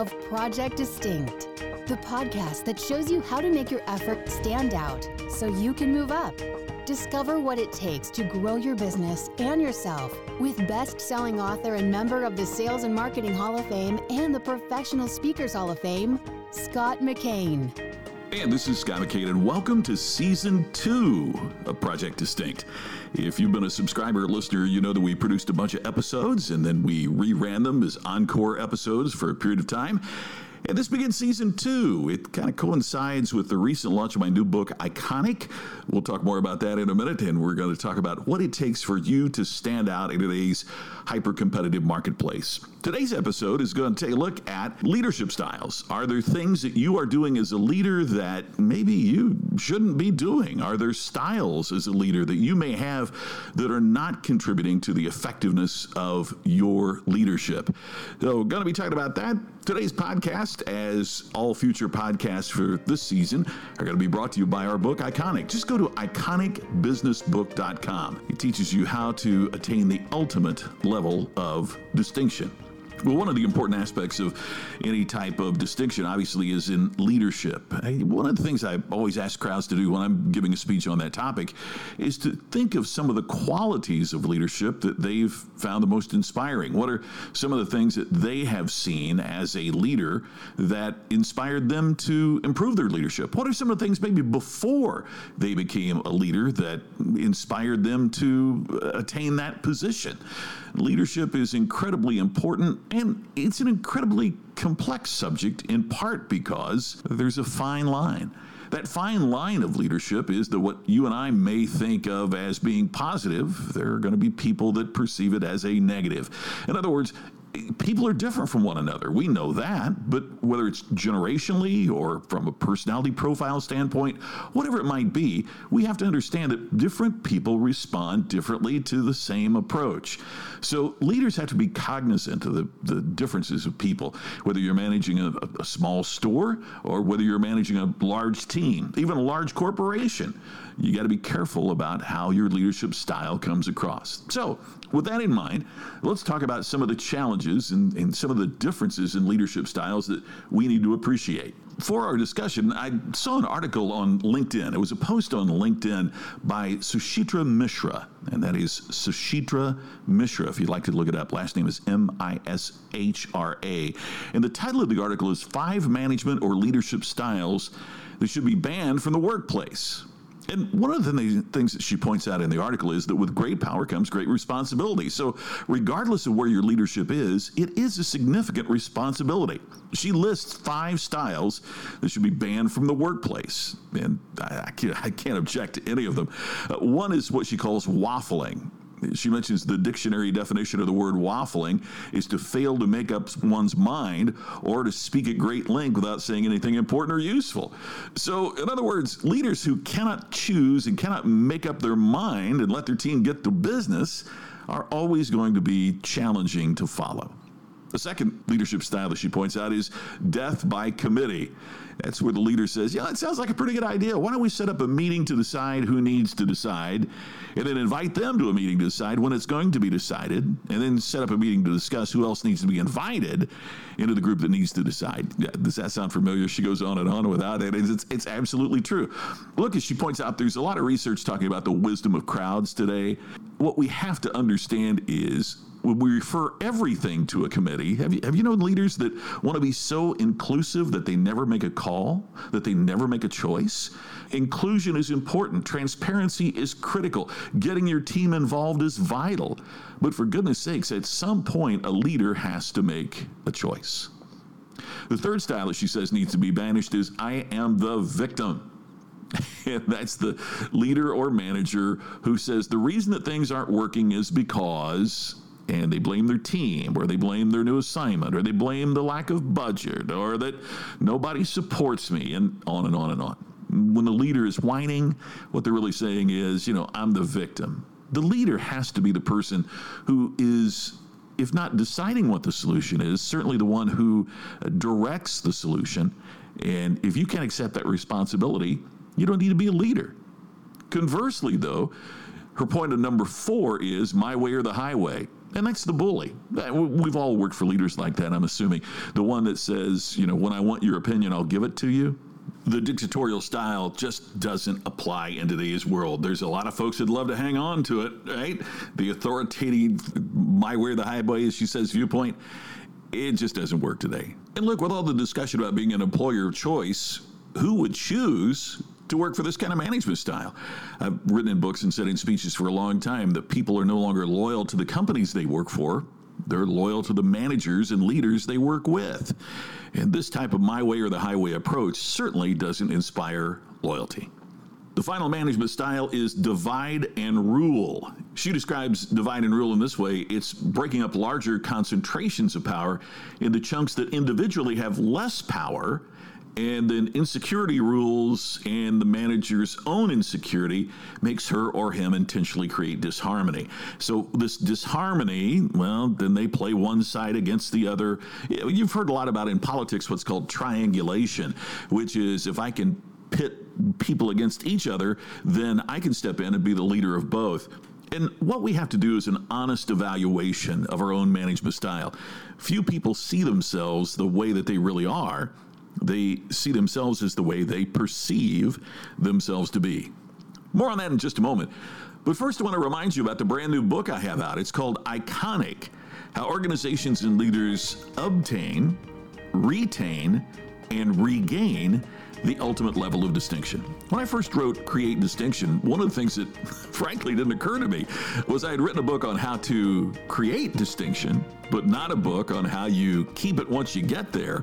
Of Project Distinct, the podcast that shows you how to make your effort stand out so you can move up. Discover what it takes to grow your business and yourself with best selling author and member of the Sales and Marketing Hall of Fame and the Professional Speakers Hall of Fame, Scott McKain. And this is Scott McKain, and welcome to season two of Project Distinct. If you've been a subscriber or listener, you know that we produced a bunch of episodes and then we reran them as encore episodes for a period of time. And this begins season two. It kind of coincides with the recent launch of my new book, Iconic. We'll talk more about that in a minute, and we're going to talk about what it takes for you to stand out in today's hyper competitive marketplace. Today's episode is going to take a look at leadership styles. Are there things that you are doing as a leader that maybe you shouldn't be doing? Are there styles as a leader that you may have that are not contributing to the effectiveness of your leadership? So, going to be talking about that. Today's podcast, as all future podcasts for this season, are going to be brought to you by our book, Iconic. Just go to iconicbusinessbook.com. It teaches you how to attain the ultimate level of distinction. Well, one of the important aspects of any type of distinction, obviously, is in leadership. One of the things I always ask crowds to do when I'm giving a speech on that topic is to think of some of the qualities of leadership that they've found the most inspiring. What are some of the things that they have seen as a leader that inspired them to improve their leadership? What are some of the things maybe before they became a leader that inspired them to uh, attain that position? Leadership is incredibly important and it's an incredibly complex subject in part because there's a fine line. That fine line of leadership is that what you and I may think of as being positive, there are going to be people that perceive it as a negative. In other words, people are different from one another. We know that, but whether it's generationally or from a personality profile standpoint, whatever it might be, we have to understand that different people respond differently to the same approach. So leaders have to be cognizant of the, the differences of people, whether you're managing a, a small store or whether you're managing a large team, even a large corporation you got to be careful about how your leadership style comes across. So, with that in mind, let's talk about some of the challenges and, and, some of the differences in leadership styles that we need to appreciate. For our discussion, I saw an article on LinkedIn. It was a post on LinkedIn by Suchitra Mishra, and that is Suchitra Mishra, if you'd like to look it up. Last name is M I S H R A. And the title of the article is Five Management or Leadership Styles That Should Be Banned from the Workplace. And one of the things that she points out in the article is that with great power comes great responsibility. So, regardless of where your leadership is, it is a significant responsibility. She lists five styles that should be banned from the workplace. And I, can't, object to any of them. Uh, one is what she calls waffling she mentions the dictionary definition of the word waffling is to fail to make up one's mind or to speak at great length without saying anything important or useful. So, in other words, leaders who cannot choose and cannot make up their mind and let their team get to business are always going to be challenging to follow. The second leadership style that she points out is death by committee. That's where the leader says, Yeah, it sounds like a pretty good idea. Why don't we set up a meeting to decide who needs to decide, and then invite them to a meeting to decide when it's going to be decided, and then set up a meeting to discuss who else needs to be invited into the group that needs to decide. Yeah, does that sound familiar? She goes on and on without it. It's, it's absolutely true. Look, as she points out, there's a lot of research talking about the wisdom of crowds today. What we have to understand is we refer everything to a committee, have you, have you known leaders that want to be so inclusive that they never make a call, that they never make a choice? Inclusion is important. Transparency is critical. Getting your team involved is vital. But for goodness sakes, at some point, a leader has to make a choice. The third style that she says needs to be banished is I am the victim. And that's the leader or manager who says the reason that things aren't working is because and they blame their team, or they blame their new assignment, or they blame the lack of budget, or that nobody supports me, and on and on and on. When the leader is whining, what they're really saying is, you know, I'm the victim. The leader has to be the person who is if not deciding what the solution is, certainly the one who uh, directs the solution. And if you can't accept that responsibility, you don't need to be a leader. Conversely, though, her point of number four is my way or the highway. And that's the bully. We've all worked for leaders like that, I'm assuming. The one that says, you know, when I want your opinion, I'll give it to you. The dictatorial style just doesn't apply in today's world. There's a lot of folks that love to hang on to it, right? The authoritative, my way or the highway, as she says, viewpoint, it just doesn't work today. And look, with all the discussion about being an employer of choice, who would choose to work for this kind of management style. I've written in books and said in speeches for a long time that people are no longer loyal to the companies they work for. They're loyal to the managers and leaders they work with. And this type of my way or the highway approach certainly doesn't inspire loyalty. The final management style is divide and rule. She describes divide and rule in this way it's breaking up larger concentrations of power into chunks that individually have less power and then insecurity rules and the manager's own insecurity makes her or him intentionally create disharmony. So this disharmony, well, then they play one side against the other. You've heard a lot about in politics what's called triangulation, which is if I can pit people against each other, then I can step in and be the leader of both. And what we have to do is an honest evaluation of our own management style. Few people see themselves the way that they really are they see themselves as the way they perceive themselves to be. More on that in just a moment. But first, I want to remind you about the brand new book I have out. It's called Iconic How Organizations and Leaders Obtain, Retain, and Regain the ultimate level of distinction. When I first wrote Create Distinction, one of the things that frankly didn't occur to me was I had written a book on how to create distinction, but not a book on how you keep it once you get there,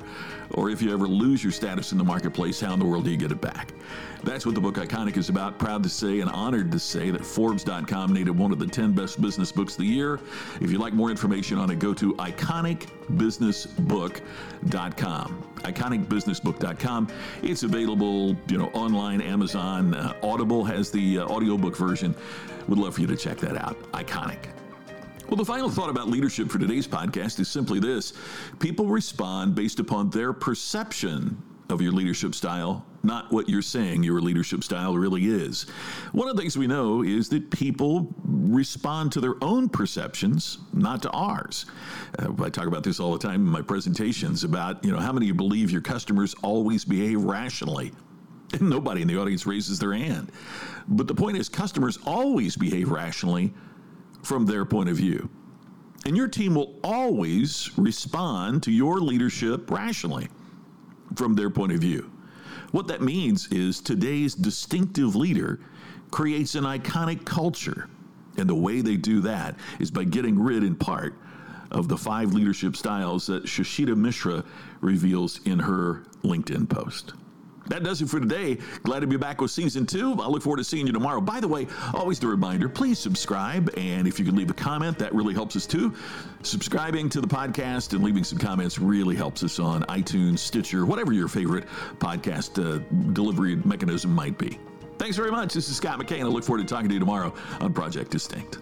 or if you ever lose your status in the marketplace, how in the world do you get it back? That's what the book Iconic is about. Proud to say and honored to say that Forbes.com named it one of the 10 best business books of the year. If you'd like more information on it, go to iconicbusinessbook.com. Iconicbusinessbook.com. It's available, you know, online, Amazon, uh, Audible has the uh, audiobook version. Would love for you to check that out. Iconic. Well, the final thought about leadership for today's podcast is simply this people respond based upon their perception of your leadership style, not what you're saying your leadership style really is. One of the things we know is that people respond to their own perceptions, not to ours. Uh, I talk about this all the time in my presentations about, you know, how many of you believe your customers always behave rationally? And nobody in the audience raises their hand. But the point is, customers always behave rationally from their point of view. And your team will always respond to your leadership rationally from their point of view. What that means is today's distinctive leader creates an iconic culture. And the way they do that is by getting rid, in part, of the five leadership styles that Shashita Mishra reveals in her LinkedIn post. That does it for today. Glad to be back with season two. I look forward to seeing you tomorrow. By the way, always the reminder please subscribe. And if you can leave a comment, that really helps us too. Subscribing to the podcast and leaving some comments really helps us on iTunes, Stitcher, whatever your favorite podcast uh, delivery mechanism might be. Thanks very much. This is Scott McKain. I look forward to talking to you tomorrow on Project Distinct.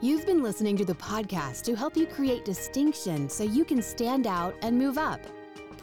You've been listening to the podcast to help you create distinction so you can stand out and move up.